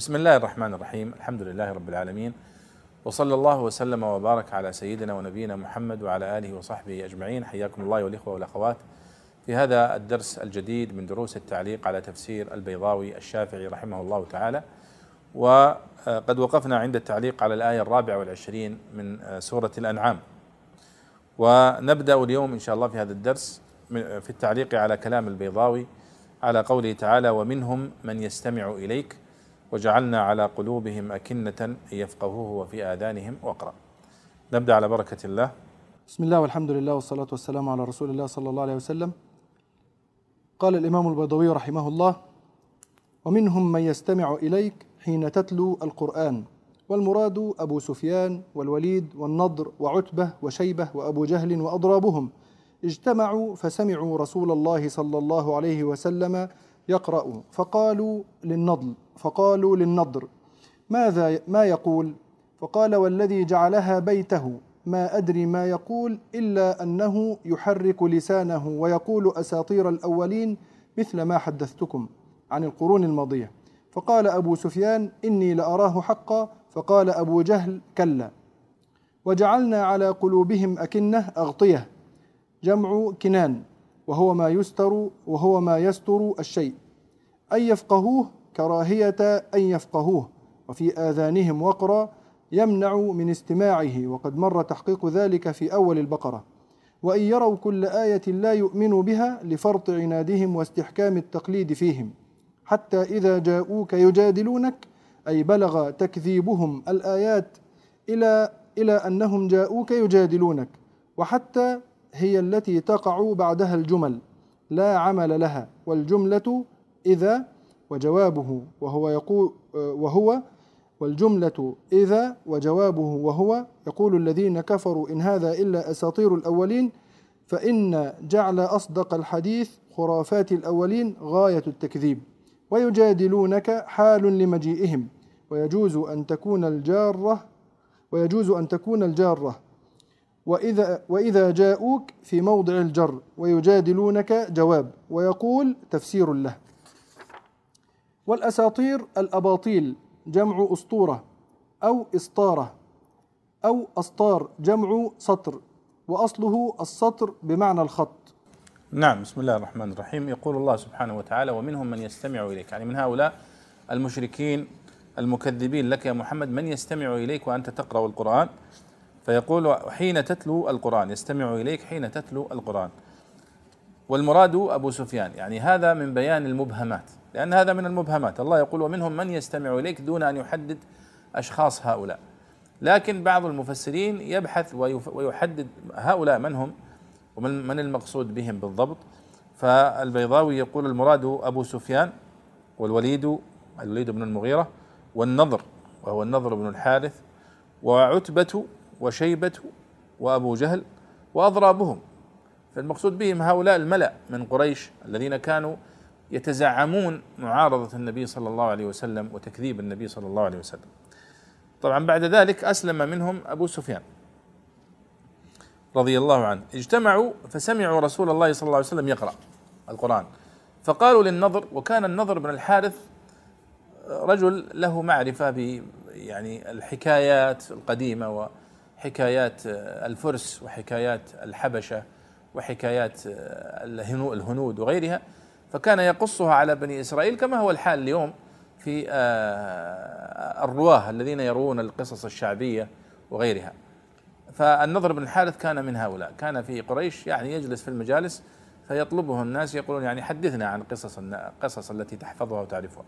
بسم الله الرحمن الرحيم. الحمد لله رب العالمين. وصلى الله وسلم وبارك على سيدنا ونبينا محمد وعلى آله وصحبه أجمعين. حياكم الله والإخوة والأخوات. في هذا الدرس الجديد من دروس التعليق على تفسير البيضاوي الشافعي رحمه الله تعالى. وقد وقفنا عند التعليق على الآية الرابعة والعشرين من سورة الأنعام. ونبدأ اليوم إن شاء الله في هذا الدرس في التعليق على كلام البيضاوي على قوله تعالى ومنهم من يستمع إليك وجعلنا على قلوبهم أكنة يفقهوه وفي آذانهم وقرا. نبدأ على بركة الله. بسم الله والحمد لله والصلاة والسلام على رسول الله صلى الله عليه وسلم. قال الإمام البيضاوي رحمه الله ومنهم من يستمع إليك حين تتلو القرآن والمراد أبو سفيان والوليد والنضر وعتبة وشيبة وأبو جهل وأضرابهم. اجتمعوا فسمعوا رسول الله صلى الله عليه وسلم يقرأ فقالوا للنضل فقالوا للنضر ماذا ما يقول؟ فقال والذي جعلها بيته. ما أدري ما يقول إلا أنه يحرك لسانه ويقول أساطير الأولين مثل ما حدثتكم عن القرون الماضية. فقال أبو سفيان إني لأراه حقا. فقال أبو جهل كلا. وجعلنا على قلوبهم أكنة أغطية جمع كنان وهو ما يستر وهو ما يستر الشيء أن يفقهوه كراهية أن يفقهوه وفي آذانهم وقرا يمنع من استماعه وقد مر تحقيق ذلك في أول البقرة. وإن يروا كل آية لا يؤمنوا بها لفرط عنادهم واستحكام التقليد فيهم. حتى إذا جاءوك يجادلونك أي بلغ تكذيبهم الآيات إلى إلى أنهم جاءوك يجادلونك وحتى هي التي تقع بعدها الجمل لا عمل لها والجملة إذا وجوابه وهو يقول وهو والجملة إذا وجوابه وهو يقول الذين كفروا إن هذا إلا أساطير الأولين فإن جعل أصدق الحديث خرافات الأولين غاية التكذيب. ويجادلونك حال لمجيئهم ويجوز أن تكون الجارة ويجوز أن تكون الجارة. وإذا وإذا جاءوك في موضع الجر ويجادلونك جواب ويقول تفسير له. والأساطير الأباطيل جمع أسطورة أو إسطارة أو أسطار جمع سطر وأصله السطر بمعنى الخط. نعم بسم الله الرحمن الرحيم. يقول الله سبحانه وتعالى ومنهم من يستمع إليك. يعني من هؤلاء المشركين المكذبين لك يا محمد من يستمع إليك وأنت تقرأ القرآن؟ فيقول حين تتلو القرآن. يستمع إليك حين تتلو القرآن. والمراد أبو سفيان. يعني هذا من بيان المبهمات. لأن هذا من المبهمات. الله يقول ومنهم من يستمع إليك دون أن يحدد أشخاص هؤلاء. لكن بعض المفسرين يبحث ويحدد هؤلاء من هم ومن من المقصود بهم بالضبط. فالبيضاوي يقول المراد أبو سفيان والوليد الوليد بن المغيرة والنضر وهو النضر بن الحارث وعتبة وشيبة وأبو جهل وأضرابهم. فالمقصود بهم هؤلاء الملأ من قريش الذين كانوا يتزعمون معارضة النبي صلى الله عليه وسلم وتكذيب النبي صلى الله عليه وسلم. طبعا بعد ذلك أسلم منهم أبو سفيان رضي الله عنه. اجتمعوا فسمعوا رسول الله صلى الله عليه وسلم يقرأ القرآن. فقالوا للنضر وكان النضر بن الحارث رجل له معرفة ب يعني الحكايات القديمة وحكايات الفرس وحكايات الحبشة. وحكايات الهنود وغيرها فكان يقصها على بني إسرائيل كما هو الحال اليوم في الرواة الذين يروون القصص الشعبية وغيرها. فالنضر بن الحارث كان من هؤلاء. كان في قريش يعني يجلس في المجالس فيطلبه الناس يقولون يعني حدثنا عن قصص القصص التي تحفظها وتعرفها.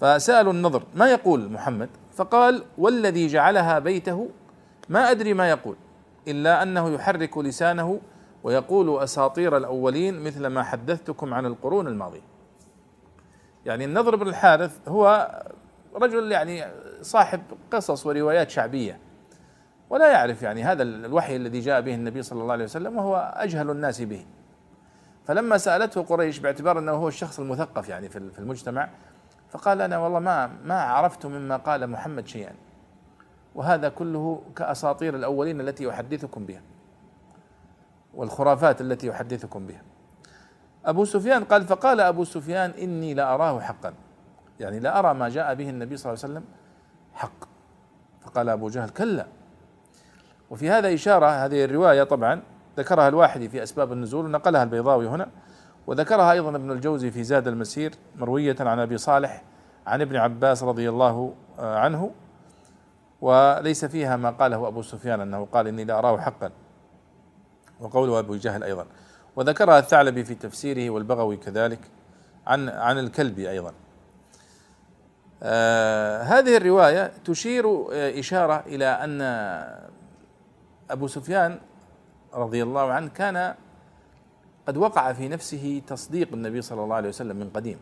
فسألوا النضر ما يقول محمد؟ فقال والذي جعلها بيته ما أدري ما يقول إلا أنه يحرك لسانه ويقول أساطير الأولين مثل ما حدثتكم عن القرون الماضية. يعني النضر بن الحارث هو رجل يعني صاحب قصص وروايات شعبية ولا يعرف يعني هذا الوحي الذي جاء به النبي صلى الله عليه وسلم وهو أجهل الناس به. فلما سألته قريش باعتبار أنه هو الشخص المثقف يعني في المجتمع فقال أنا والله ما ما عرفت مما قال محمد شيئا. وهذا كله كأساطير الأولين التي أحدثكم بها. والخرافات التي يحدثكم بها. أبو سفيان قال فقال أبو سفيان إني لأراه حقا. يعني لا أرى ما جاء به النبي صلى الله عليه وسلم حق. فقال أبو جهل كلا. وفي هذا إشارة هذه الرواية طبعا ذكرها الواحدي في أسباب النزول ونقلها البيضاوي هنا وذكرها أيضا ابن الجوزي في زاد المسير مروية عن أبي صالح عن ابن عباس رضي الله عنه. وليس فيها ما قاله أبو سفيان أنه قال إني لا أراه حقا. وقوله أبو جهل أيضا. وذكرها الثعلبي في تفسيره والبغوي كذلك عن عن الكلبي أيضا. آه هذه الرواية تشير آه إشارة إلى أن أبو سفيان رضي الله عنه كان قد وقع في نفسه تصديق النبي صلى الله عليه وسلم من قديم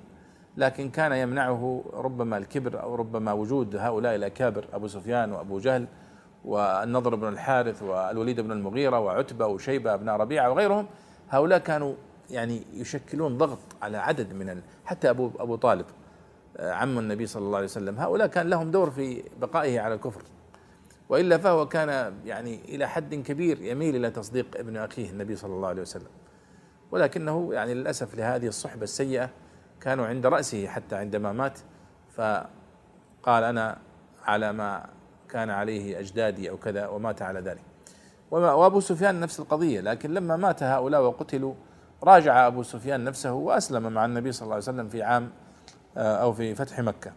لكن كان يمنعه ربما الكبر أو ربما وجود هؤلاء الأكابر أبو سفيان وأبو جهل والنضر بن الحارث والوليد بن المغيرة وعتبة وشيبة بن ربيعة وغيرهم هؤلاء كانوا يعني يشكلون ضغط على عدد من حتى أبو أبو طالب عم النبي صلى الله عليه وسلم. هؤلاء كان لهم دور في بقائه على الكفر. وإلا فهو كان يعني إلى حد كبير يميل إلى تصديق ابن أخيه النبي صلى الله عليه وسلم. ولكنه يعني للأسف لهذه الصحبة السيئة كانوا عند رأسه حتى عندما مات. فقال أنا على ما كان عليه أجدادي أو كذا ومات على ذلك. وأبو سفيان نفس القضية لكن لما مات هؤلاء وقتلوا راجع أبو سفيان نفسه وأسلم مع النبي صلى الله عليه وسلم في عام أو في فتح مكة.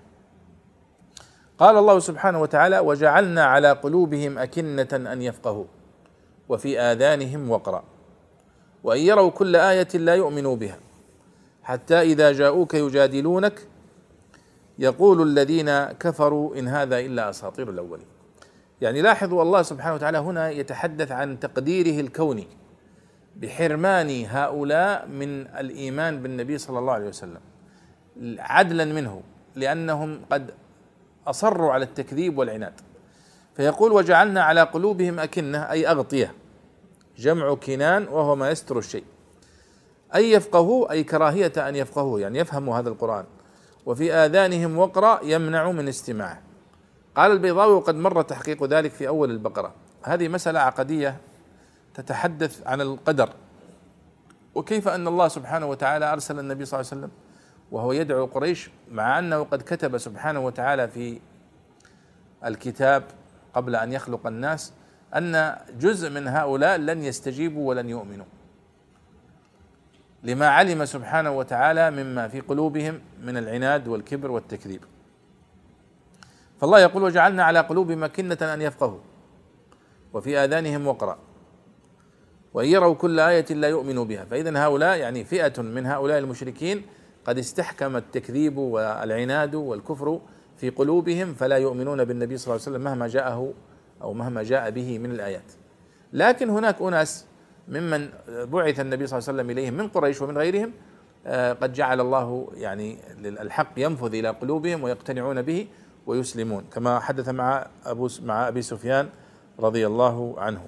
قال الله سبحانه وتعالى وجعلنا على قلوبهم أكنة أن يفقهوا وفي آذانهم وقرا وإن يروا كل آية لا يؤمنوا بها حتى إذا جاءوك يجادلونك يقول الذين كفروا إن هذا إلا أساطير الأولين. يعني لاحظوا الله سبحانه وتعالى هنا يتحدث عن تقديره الكوني بحرمان هؤلاء من الإيمان بالنبي صلى الله عليه وسلم عدلا منه لأنهم قد أصروا على التكذيب والعناد. فيقول وجعلنا على قلوبهم أكنة أي أغطية جمع كنان وهو ما يستر الشيء. أي يفقهوا أي كراهية أن يفقهوا يعني يفهموا هذا القرآن. وفي آذانهم وقرا يمنع من استماعه قال البيضاوي وقد مر تحقيق ذلك في أول البقرة. هذه مسألة عقدية تتحدث عن القدر. وكيف أن الله سبحانه وتعالى أرسل النبي صلى الله عليه وسلم وهو يدعو قريش مع أنه قد كتب سبحانه وتعالى في الكتاب قبل أن يخلق الناس أن جزء من هؤلاء لن يستجيبوا ولن يؤمنوا. لما علم سبحانه وتعالى مما في قلوبهم من العناد والكبر والتكذيب فالله يقول وجعلنا على قلوبهم مكنة أن يفقهوا وفي آذانهم وقرا وإن يروا كل آية لا يؤمنوا بها فإذا هؤلاء يعني فئة من هؤلاء المشركين قد استحكم التكذيب والعناد والكفر في قلوبهم فلا يؤمنون بالنبي صلى الله عليه وسلم مهما جاءه أو مهما جاء به من الآيات. لكن هناك أناس ممن بعث النبي صلى الله عليه وسلم إليهم من قريش ومن غيرهم قد جعل الله يعني الحق ينفذ إلى قلوبهم ويقتنعون به ويسلمون كما حدث مع أبو مع أبي سفيان رضي الله عنه.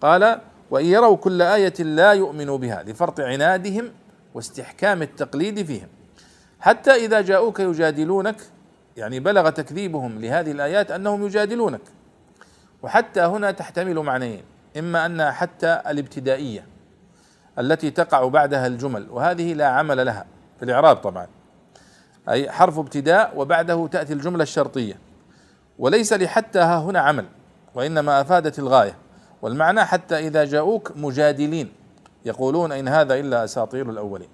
قال: وإن يروا كل آية لا يؤمنوا بها لفرط عنادهم واستحكام التقليد فيهم. حتى إذا جاءوك يجادلونك يعني بلغ تكذيبهم لهذه الآيات أنهم يجادلونك وحتى هنا تحتمل معنيين إما أن حتى الابتدائية التي تقع بعدها الجمل وهذه لا عمل لها في الإعراب طبعا. أي حرف ابتداء وبعده تأتي الجملة الشرطية. وليس لحتى ها هنا عمل وإنما أفادت الغاية. والمعنى حتى إذا جاءوك مجادلين يقولون إن هذا إلا أساطير الأولين.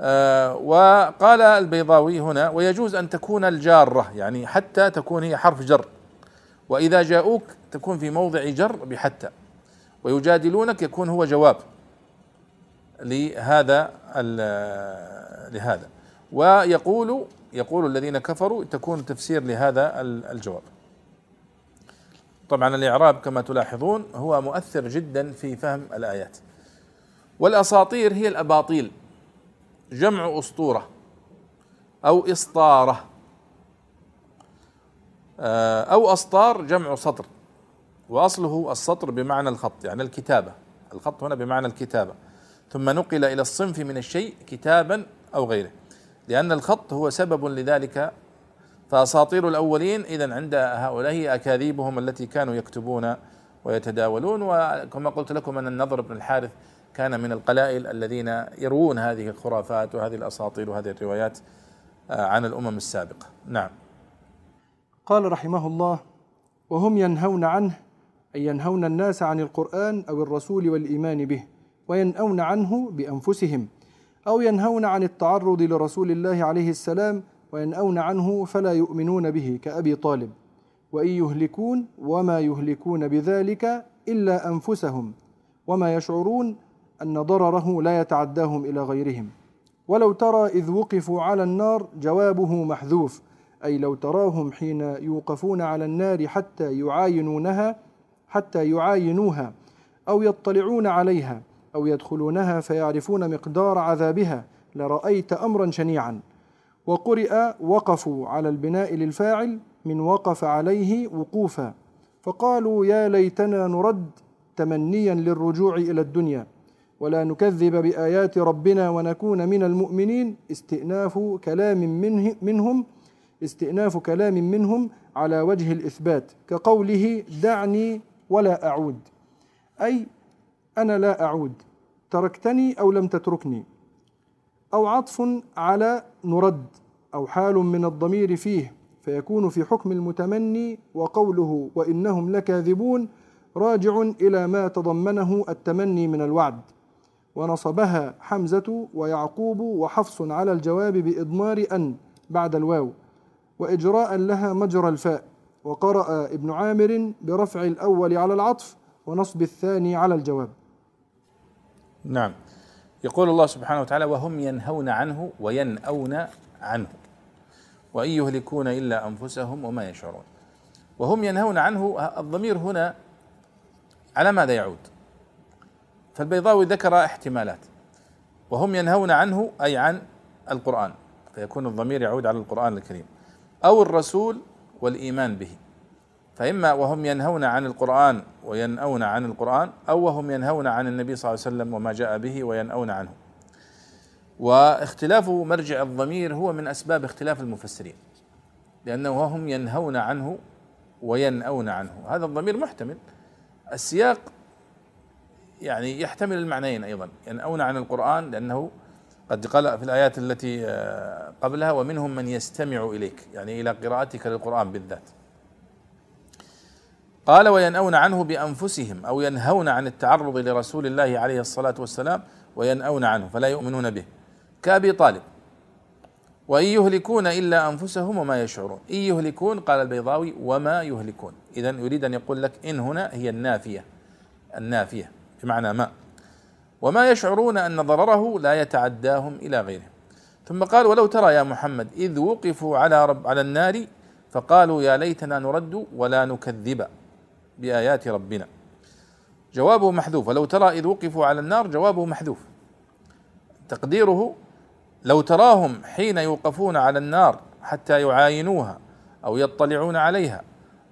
آه وقال البيضاوي هنا ويجوز أن تكون الجارة يعني حتى تكون هي حرف جر. وإذا جاءوك تكون في موضع جر بحتى ويجادلونك يكون هو جواب لهذا لهذا. ويقول يقول الذين كفروا تكون تفسير لهذا الجواب. طبعا الإعراب كما تلاحظون هو مؤثر جدا في فهم الآيات. والأساطير هي الأباطيل جمع أسطورة أو إسطارة. أو أسطار جمع سطر. وأصله السطر بمعنى الخط يعني الكتابة. الخط هنا بمعنى الكتابة. ثم نقل إلى الصنف من الشيء كتابا أو غيره. لأن الخط هو سبب لذلك فأساطير الأولين اذا عند هؤلاء هي أكاذيبهم التي كانوا يكتبون ويتداولون. وكما قلت لكم أن النضر بن الحارث كان من القلائل الذين يروون هذه الخرافات وهذه الأساطير وهذه الروايات آه، عن الأمم السابقة. نعم. قال رحمه الله وهم ينهون عنه أي ينهون الناس عن القرآن أو الرسول والإيمان به وينأون عنه بأنفسهم أو ينهون عن التعرض لرسول الله عليه السلام وينأون عنه فلا يؤمنون به كأبي طالب وإن يهلكون وما يهلكون بذلك إلا أنفسهم وما يشعرون أن ضرره لا يتعداهم إلى غيرهم ولو ترى إذ وقفوا على النار جوابه محذوف أي لو تراهم حين يوقفون على النار حتى يعاينونها حتى يعاينوها أو يطلعون عليها أو يدخلونها فيعرفون مقدار عذابها لرأيت أمرا شنيعا. وقرئ وقفوا على البناء للفاعل من وقف عليه وقوفا. فقالوا يا ليتنا نرد تمنيا للرجوع إلى الدنيا ولا نكذب بآيات ربنا ونكون من المؤمنين استئناف كلام منه منهم استئناف كلام منهم على وجه الإثبات كقوله دعني ولا أعود. أي أنا لا أعود تركتني أو لم تتركني. أو عطف على نرد أو حال من الضمير فيه فيكون في حكم المتمني وقوله وإنهم لكاذبون راجع إلى ما تضمنه التمني من الوعد. ونصبها حمزة ويعقوب وحفص على الجواب بإضمار أن بعد الواو. وإجراء لها مجرى الفاء. وقرأ ابن عامر برفع الأول على العطف ونصب الثاني على الجواب. نعم. يقول الله سبحانه وتعالى وهم ينهون عنه وينأون عنه. وإن يهلكون إلا أنفسهم وما يشعرون. وهم ينهون عنه الضمير هنا على ماذا يعود؟ فالبيضاوي ذكر احتمالات. وهم ينهون عنه أي عن القرآن. فيكون الضمير يعود على القرآن الكريم. أو الرسول والإيمان به. فإما وهم ينهون عن القرآن وينأون عن القرآن أو وهم ينهون عن النبي صلى الله عليه وسلم وما جاء به وينأون عنه. واختلاف مرجع الضمير هو من أسباب اختلاف المفسرين لأنه هم ينهون عنه وينأون عنه. هذا الضمير محتمل. السياق يعني يحتمل المعنيين أيضا ينأون عن القرآن لأنه قد قال في الآيات التي آه، قبلها ومنهم من يستمع إليك. يعني إلى قراءتك للقرآن بالذات. قال وينأون عنه بأنفسهم أو ينهون عن التعرض لرسول الله عليه الصلاة والسلام وينأون عنه فلا يؤمنون به. كأبي طالب وإن يهلكون إلا أنفسهم وما يشعرون. إن يهلكون قال البيضاوي وما يهلكون. إذا يريد أن يقول لك إن هنا هي النافية النافية بمعنى ما. وما يشعرون أن ضرره لا يتعداهم إلى غيره ثم قال ولو ترى يا محمد إذ وقفوا على رب على النار فقالوا يا ليتنا نرد ولا نكذب بآيات ربنا. جوابه محذوف. ولو ترى إذ وقفوا على النار جوابه محذوف. تقديره لو تراهم حين يوقفون على النار حتى يعاينوها أو يطلعون عليها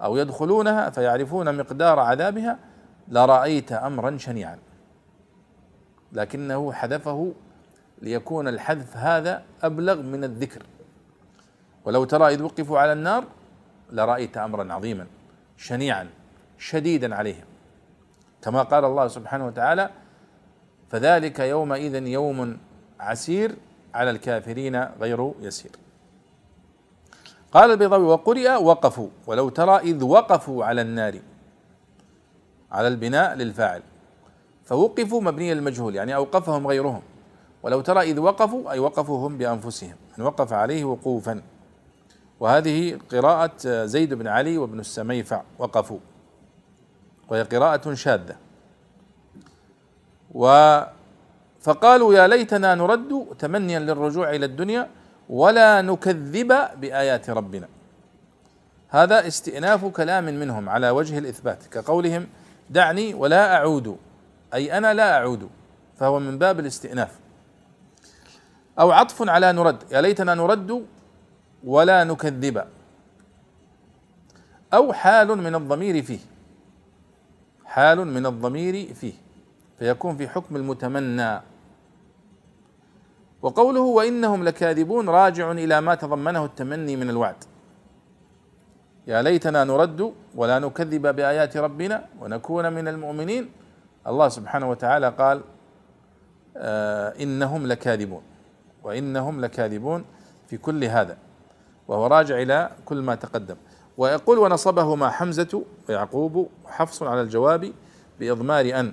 أو يدخلونها فيعرفون مقدار عذابها لرأيت أمرا شنيعا. لكنه حذفه ليكون الحذف هذا أبلغ من الذكر. ولو ترى إذ وقفوا على النار لرأيت أمرا عظيما شنيعا شديدا عليهم. كما قال الله سبحانه وتعالى فذلك يومئذ يوم عسير على الكافرين غير يسير. قال البيضاوي وقرئ وقفوا ولو ترى إذ وقفوا على النار على البناء للفاعل. فوقفوا مبني المجهول يعني أوقفهم غيرهم. ولو ترى إذ وقفوا أي وقفوا هم بأنفسهم من وقف عليه وقوفا. وهذه قراءة زيد بن علي وابن السميفع وقفوا. وهي قراءة شاذة. و فقالوا يا ليتنا نرد تمنيا للرجوع إلى الدنيا ولا نكذب بآيات ربنا. هذا استئناف كلام منهم على وجه الإثبات كقولهم دعني ولا أعود. أي أنا لا أعود فهو من باب الاستئناف. أو عطف على نرد يا ليتنا نرد ولا نكذب. أو حال من الضمير فيه حال من الضمير فيه فيكون في حكم المتمنى. وقوله وإنهم لكاذبون راجع إلى ما تضمنه التمني من الوعد. يا ليتنا نرد ولا نكذب بآيات ربنا ونكون من المؤمنين. الله سبحانه وتعالى قال آه إنهم لكاذبون وإنهم لكاذبون في كل هذا وهو راجع إلى كل ما تقدم. ويقول ونصبهما حمزة ويعقوب وحفص على الجواب بإضمار أن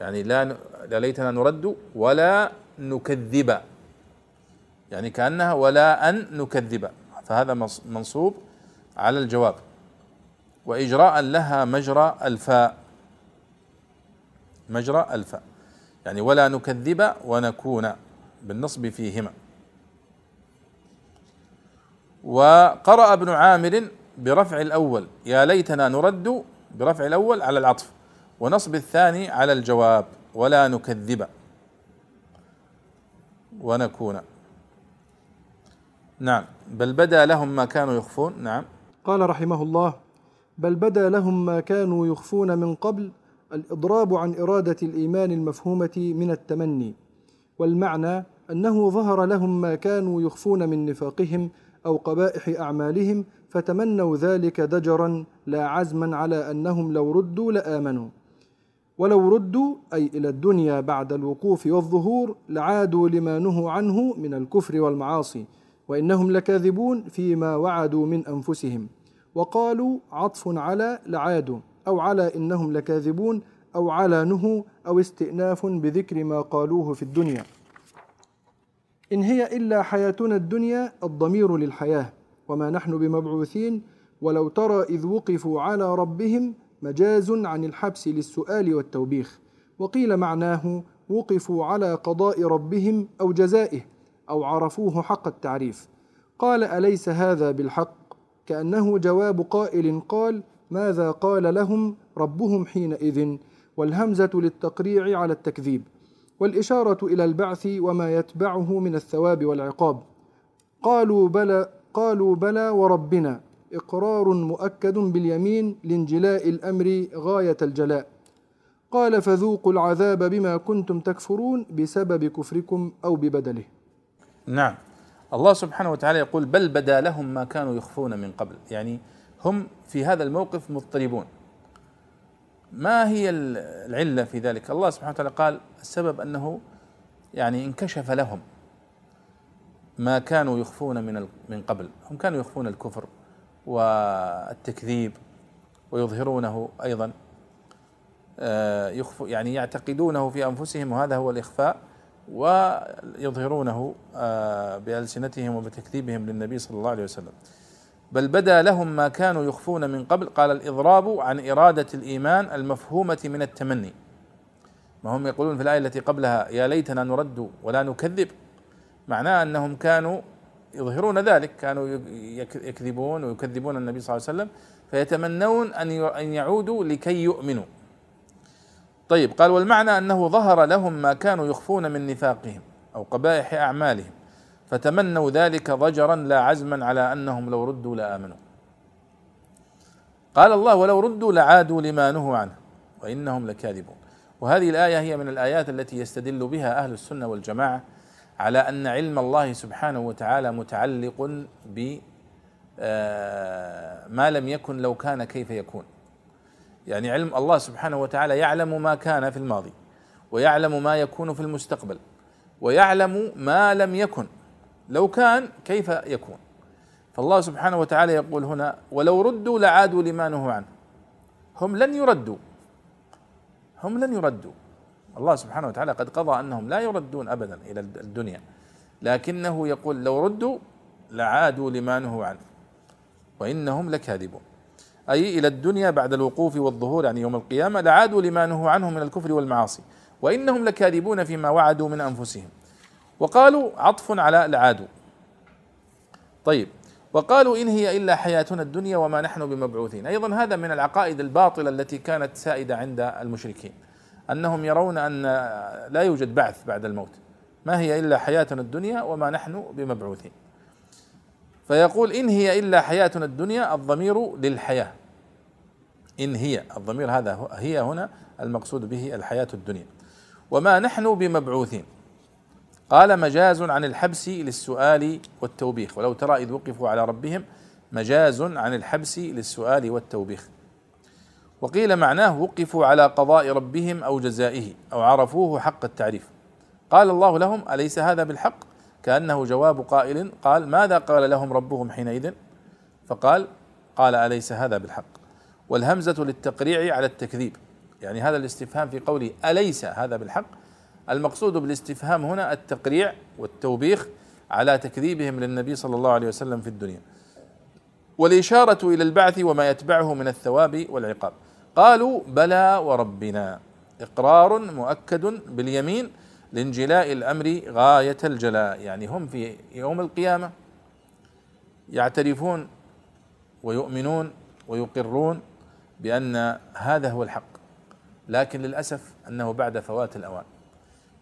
يعني لا لا ليتنا نرد ولا نكذب يعني كأنها ولا أن نكذب فهذا منصوب على الجواب. وإجراء لها مجرى الفاء. مجرى الفاء يعني ولا نكذب ونكون بالنصب فيهما. وقرأ ابن عامر برفع الأول يا ليتنا نرد برفع الأول على العطف ونصب الثاني على الجواب ولا نكذب ونكون. نعم. بل بدا لهم ما كانوا يخفون. نعم. قال رحمه الله بل بدا لهم ما كانوا يخفون من قبل الإضراب عن إرادة الإيمان المفهومة من التمني والمعنى أنه ظهر لهم ما كانوا يخفون من نفاقهم أو قبائح أعمالهم فتمنوا ذلك دجرا لا عزما على أنهم لو ردوا لآمنوا. ولو ردوا أي إلى الدنيا بعد الوقوف والظهور لعادوا لما نهوا عنه من الكفر والمعاصي وإنهم لكاذبون فيما وعدوا من أنفسهم وقالوا عطف على لعادوا. أو على إنهم لكاذبون أو على نهوا أو استئناف بذكر ما قالوه في الدنيا. إن هي إلا حياتنا الدنيا الضمير للحياة وما نحن بمبعوثين ولو ترى إذ وقفوا على ربهم مجاز عن الحبس للسؤال والتوبيخ. وقيل معناه وقفوا على قضاء ربهم أو جزائه أو عرفوه حق التعريف. قال أليس هذا بالحق؟ كأنه جواب قائل قال ماذا قال لهم ربهم حينئذ والهمزة للتقريع على التكذيب والإشارة إلى البعث وما يتبعه من الثواب والعقاب. قالوا بلى قالوا بلى وربنا إقرار مؤكد باليمين لانجلاء الأمر غاية الجلاء. قال فذوقوا العذاب بما كنتم تكفرون بسبب كفركم أو ببدله. نعم. الله سبحانه وتعالى يقول بل بدا لهم ما كانوا يخفون من قبل. يعني هم في هذا الموقف مضطربون. ما هي العلة في ذلك؟ الله سبحانه وتعالى قال السبب أنه يعني انكشف لهم ما كانوا يخفون من من قبل. هم كانوا يخفون الكفر والتكذيب ويظهرونه أيضا. آه، يخف يعني يعتقدونه في أنفسهم وهذا هو الإخفاء ويظهرونه آه، بألسنتهم وبتكذيبهم للنبي صلى الله عليه وسلم. بل بدا لهم ما كانوا يخفون من قبل قال الإضراب عن إرادة الإيمان المفهومة من التمني. ما هم يقولون في الآية التي قبلها يا ليتنا نرد ولا نكذب. معناه أنهم كانوا يظهرون ذلك كانوا يكذبون ويكذبون النبي صلى الله عليه وسلم فيتمنون أن يعودوا لكي يؤمنوا. طيب قال والمعنى أنه ظهر لهم ما كانوا يخفون من نفاقهم أو قبائح أعمالهم. فتمنوا ذلك ضجرا لا عزما على أنهم لو ردوا لآمنوا. قال الله ولو ردوا لعادوا لما نهوا عنه وإنهم لكاذبون. وهذه الآية هي من الآيات التي يستدل بها أهل السنة والجماعة على أن علم الله سبحانه وتعالى متعلق ب آه، ما لم يكن لو كان كيف يكون. يعني علم الله سبحانه وتعالى يعلم ما كان في الماضي ويعلم ما يكون في المستقبل ويعلم ما لم يكن. لو كان كيف يكون. فالله سبحانه وتعالى يقول هنا ولو ردوا لعادوا لما نهوا عنه. هم لن يردوا. هم لن يردوا. الله سبحانه وتعالى قد قضى أنهم لا يردون ابدا إلى الدنيا. لكنه يقول لو ردوا لعادوا لما نهوا عنه. وإنهم لكاذبون. أي إلى الدنيا بعد الوقوف والظهور يعني يوم القيامة لعادوا لما نهوا عنه من الكفر والمعاصي. وإنهم لكاذبون فيما وعدوا من أنفسهم. وقالوا عطف على لعادوا طيب وقالوا إن هي إلا حياتنا الدنيا وما نحن بمبعوثين. أيضا هذا من العقائد الباطلة التي كانت سائدة عند المشركين أنهم يرون أن لا يوجد بعث بعد الموت. ما هي إلا حياتنا الدنيا وما نحن بمبعوثين. فيقول إن هي إلا حياتنا الدنيا الضمير للحياة. إن هي الضمير هذا هي هنا المقصود به الحياة الدنيا. وما نحن بمبعوثين. قال مجاز عن الحبس للسؤال والتوبيخ. ولو ترى إذ وقفوا على ربهم مجاز عن الحبس للسؤال والتوبيخ. وقيل معناه وقفوا على قضاء ربهم أو جزائه أو عرفوه حق التعريف. قال الله لهم أليس هذا بالحق؟ كأنه جواب قائل قال ماذا قال لهم ربهم حينئذ؟ فقال قال أليس هذا بالحق؟ والهمزة للتقريع على التكذيب. يعني هذا الاستفهام في قوله أليس هذا بالحق؟ المقصود بالاستفهام هنا التقريع والتوبيخ على تكذيبهم للنبي صلى الله عليه وسلم في الدنيا. والإشارة إلى البعث وما يتبعه من الثواب والعقاب. قالوا بلى وربنا. إقرار مؤكد باليمين لانجلاء الأمر غاية الجلاء. يعني هم في يوم القيامة يعترفون ويؤمنون ويقرون بأن هذا هو الحق. لكن للأسف أنه بعد فوات الأوان.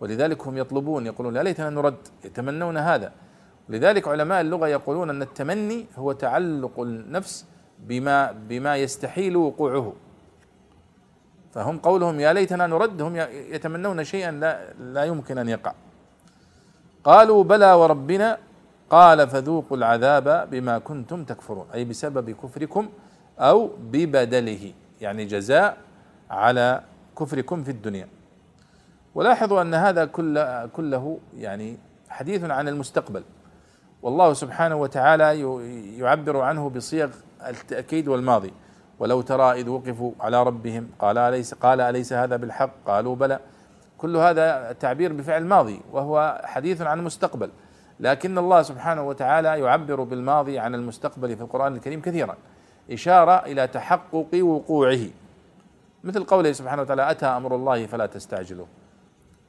ولذلك هم يطلبون يقولون يا ليتنا نرد يتمنون هذا. لذلك علماء اللغة يقولون أن التمني هو تعلق النفس بما بما يستحيل وقوعه. فهم قولهم يا ليتنا نرد هم يتمنون شيئا لا لا يمكن أن يقع. قالوا بلى وربنا قال فذوقوا العذاب بما كنتم تكفرون أي بسبب كفركم أو ببدله يعني جزاء على كفركم في الدنيا. ولاحظوا أن هذا كل كله يعني حديث عن المستقبل. والله سبحانه وتعالى يعبر عنه بصيغ التأكيد والماضي. ولو ترى إذ وقفوا على ربهم قال أليس قال أليس هذا بالحق؟ قالوا بلى. كل هذا تعبير بفعل ماضي وهو حديث عن المستقبل لكن الله سبحانه وتعالى يعبر بالماضي عن المستقبل في القرآن الكريم كثيرا. إشارة إلى تحقق وقوعه. مثل قوله سبحانه وتعالى أتى أمر الله فلا تستعجلوه.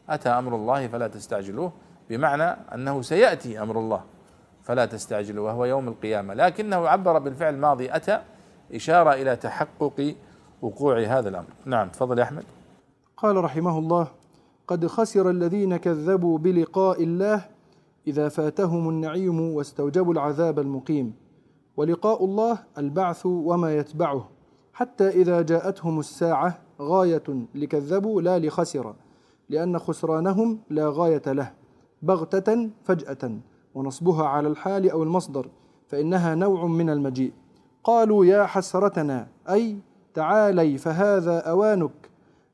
أتى أمر الله فلا تستعجلوه بمعنى أنه سيأتي أمر الله فلا تستعجلوه وهو يوم القيامة. لكنه عبر بالفعل الماضي أتى إشارة إلى تحقق وقوع هذا الأمر. نعم تفضل يا أحمد. قال رحمه الله قد خسر الذين كذبوا بلقاء الله إذا فاتهم النعيم واستوجبوا العذاب المقيم. ولقاء الله البعث وما يتبعه حتى إذا جاءتهم الساعة غاية لكذبوا لا لخسر. لأن خسرانهم لا غاية له بغتة فجأة ونصبها على الحال أو المصدر فإنها نوع من المجيء. قالوا يا حسرتنا أي تعالي فهذا أوانك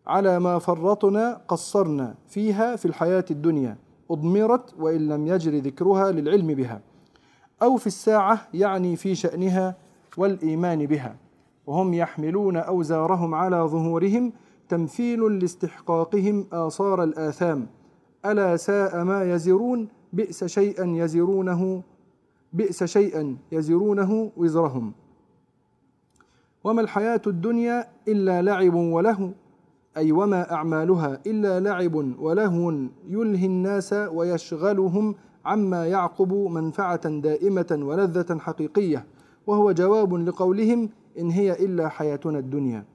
على ما فرطنا قصرنا فيها في الحياة الدنيا أضمرت وإن لم يجر ذكرها للعلم بها أو في الساعة يعني في شأنها والإيمان بها وهم يحملون أوزارهم على ظهورهم تمثيل لاستحقاقهم آثار الآثام. ألا ساء ما يزرون بئس شيئا يزرونه بئس شيئا يزرونه وزرهم. وما الحياة الدنيا إلا لعب وله أي وما أعمالها إلا لعب ولهو يلهي الناس ويشغلهم عما يعقب منفعة دائمة ولذة حقيقية. وهو جواب لقولهم إن هي إلا حياتنا الدنيا.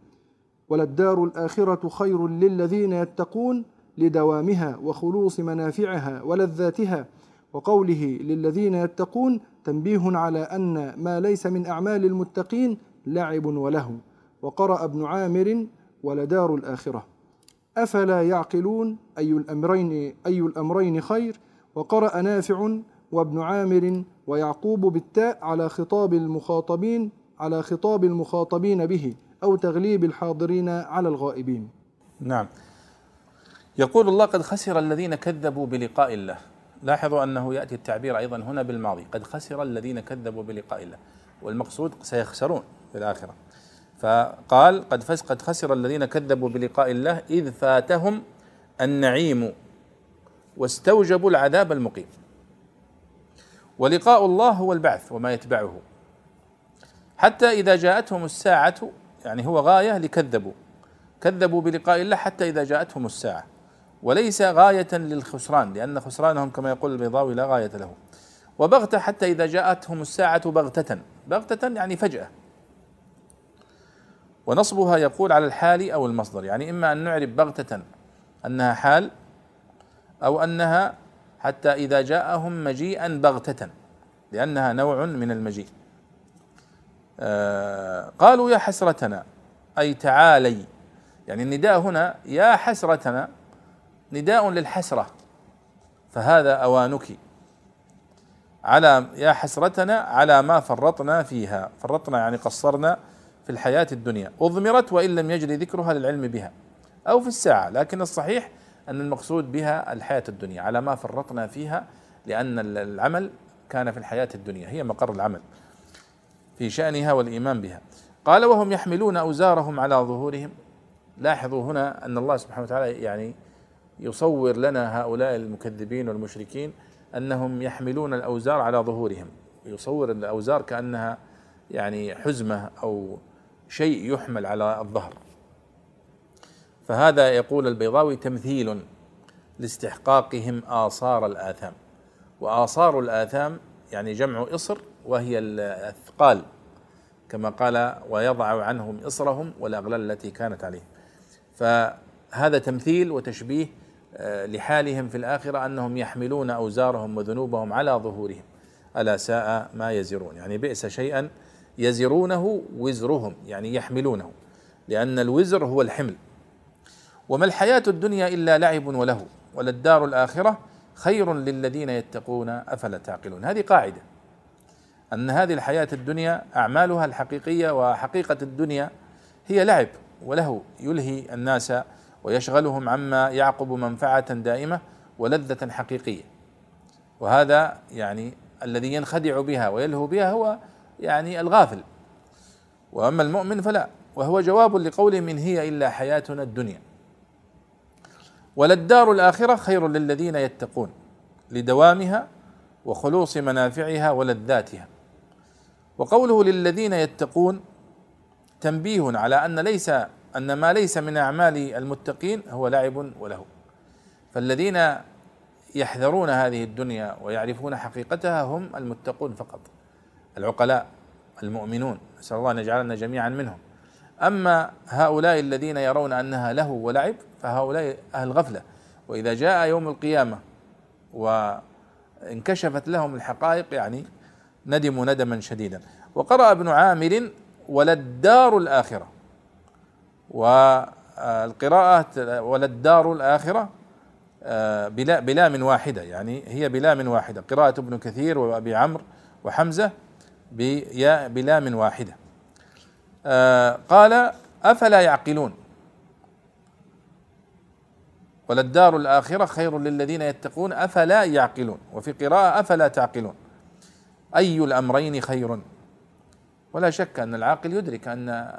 وللدار الآخرة خير للذين يتقون لدوامها وخلوص منافعها ولذاتها. وقوله للذين يتقون تنبيه على أن ما ليس من أعمال المتقين لعب ولهو. وقرأ ابن عامر ولدار الآخرة. أفلا يعقلون أي الأمرين أي الأمرين خير؟ وقرأ نافع وابن عامر ويعقوب بالتاء على خطاب المخاطبين على خطاب المخاطبين به. أو تغليب الحاضرين على الغائبين. نعم. يقول الله قد خسر الذين كذبوا بلقاء الله. لاحظوا أنه يأتي التعبير أيضا هنا بالماضي. قد خسر الذين كذبوا بلقاء الله. والمقصود سيخسرون في الآخرة. فقال قد قد خسر الذين كذبوا بلقاء الله إذ فاتهم النعيم واستوجبوا العذاب المقيم. ولقاء الله هو البعث وما يتبعه. حتى إذا جاءتهم الساعة يعني هو غاية لكذبوا. كذبوا بلقاء الله حتى إذا جاءتهم الساعة. وليس غاية للخسران لأن خسرانهم كما يقول البيضاوي لا غاية له. وبغتة حتى إذا جاءتهم الساعة بغتة. بغتة يعني فجأة. ونصبها يقول على الحال أو المصدر يعني إما أن نعرب بغتة أنها حال أو أنها حتى إذا جاءهم مجيئا بغتة لأنها نوع من المجيء. قالوا يا حسرتنا أي تعالي. يعني النداء هنا يا حسرتنا نداء للحسرة. فهذا أوانك. على يا حسرتنا على ما فرطنا فيها. فرطنا يعني قصرنا في الحياة الدنيا. أضمرت وإن لم يجري ذكرها للعلم بها أو في الساعة. لكن الصحيح أن المقصود بها الحياة الدنيا. على ما فرطنا فيها لأن العمل كان في الحياة الدنيا. هي مقر العمل. في شأنها والإيمان بها. قال وهم يحملون أوزارهم على ظهورهم. لاحظوا هنا أن الله سبحانه وتعالى يعني يصور لنا هؤلاء المكذبين والمشركين أنهم يحملون الأوزار على ظهورهم. يصور الأوزار كأنها يعني حزمة أو شيء يحمل على الظهر. فهذا يقول البيضاوي تمثيل لاستحقاقهم آثار الآثام. وآثار الآثام يعني جمع إصر وهي الأثقال كما قال ويضع عنهم إصرهم والأغلال التي كانت عليهم. فهذا تمثيل وتشبيه آه، لحالهم في الآخرة أنهم يحملون أوزارهم وذنوبهم على ظهورهم. ألا ساء ما يزرون. يعني بئس شيئا يزرونه وزرهم يعني يحملونه لأن الوزر هو الحمل. وما الحياة الدنيا إلا لعب وله وللدار الآخرة خير للذين يتقون أفلا تعقلون؟ هذه قاعدة. أن هذه الحياة الدنيا أعمالها الحقيقية وحقيقة الدنيا هي لعب وله يلهي الناس ويشغلهم عما يعقب منفعة دائمة ولذة حقيقية. وهذا يعني الذي ينخدع بها ويلهو بها هو يعني الغافل. وأما المؤمن فلا وهو جواب لقوله من هي إلا حياتنا الدنيا. وللدار الآخرة خير للذين يتقون لدوامها وخلوص منافعها ولذاتها. وقوله للذين يتقون تنبيه على أن ليس أن ما ليس من أعمال المتقين هو لعب وله. فالذين يحذرون هذه الدنيا ويعرفون حقيقتها هم المتقون فقط. العقلاء المؤمنون. نسأل الله أن يجعلنا جميعا منهم. أما هؤلاء الذين يرون أنها له ولعب فهؤلاء أهل غفلة. وإذا جاء يوم القيامة وانكشفت لهم الحقائق يعني ندموا ندما شديدا. وقرأ ابن عامر وللدار الآخرة. والقراءة وللدار الآخرة آه، بلا بلام واحدة. يعني هي بلام واحدة. قراءة ابن كثير وأبي عمرو وحمزة بلام واحدة. آه، قال أفلا يعقلون؟ وللدار الآخرة خير للذين يتقون. أفلا يعقلون؟ وفي قراءة أفلا تعقلون؟ أي الأمرين خير. ولا شك أن العاقل يدرك أن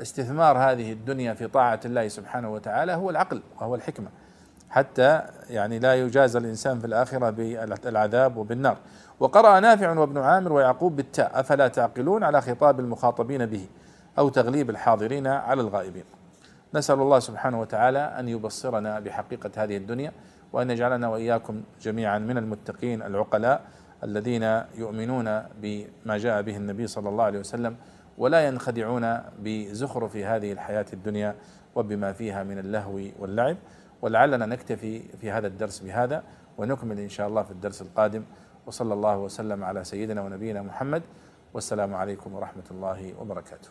استثمار هذه الدنيا في طاعة الله سبحانه وتعالى هو العقل وهو الحكمة. حتى يعني لا يجازى الإنسان في الآخرة بالعذاب وبالنار. وقرأ نافع وابن عامر ويعقوب بالتاء أفلا تعقلون على خطاب المخاطبين به أو تغليب الحاضرين على الغائبين. نسأل الله سبحانه وتعالى أن يبصرنا بحقيقة هذه الدنيا وأن يجعلنا وإياكم جميعا من المتقين العقلاء. الذين يؤمنون بما جاء به النبي صلى الله عليه وسلم ولا ينخدعون بزخرف هذه الحياة الدنيا وبما فيها من اللهو واللعب. ولعلنا نكتفي في هذا الدرس بهذا ونكمل إن شاء الله في الدرس القادم. وصلى الله وسلم على سيدنا ونبينا محمد. والسلام عليكم ورحمة الله وبركاته.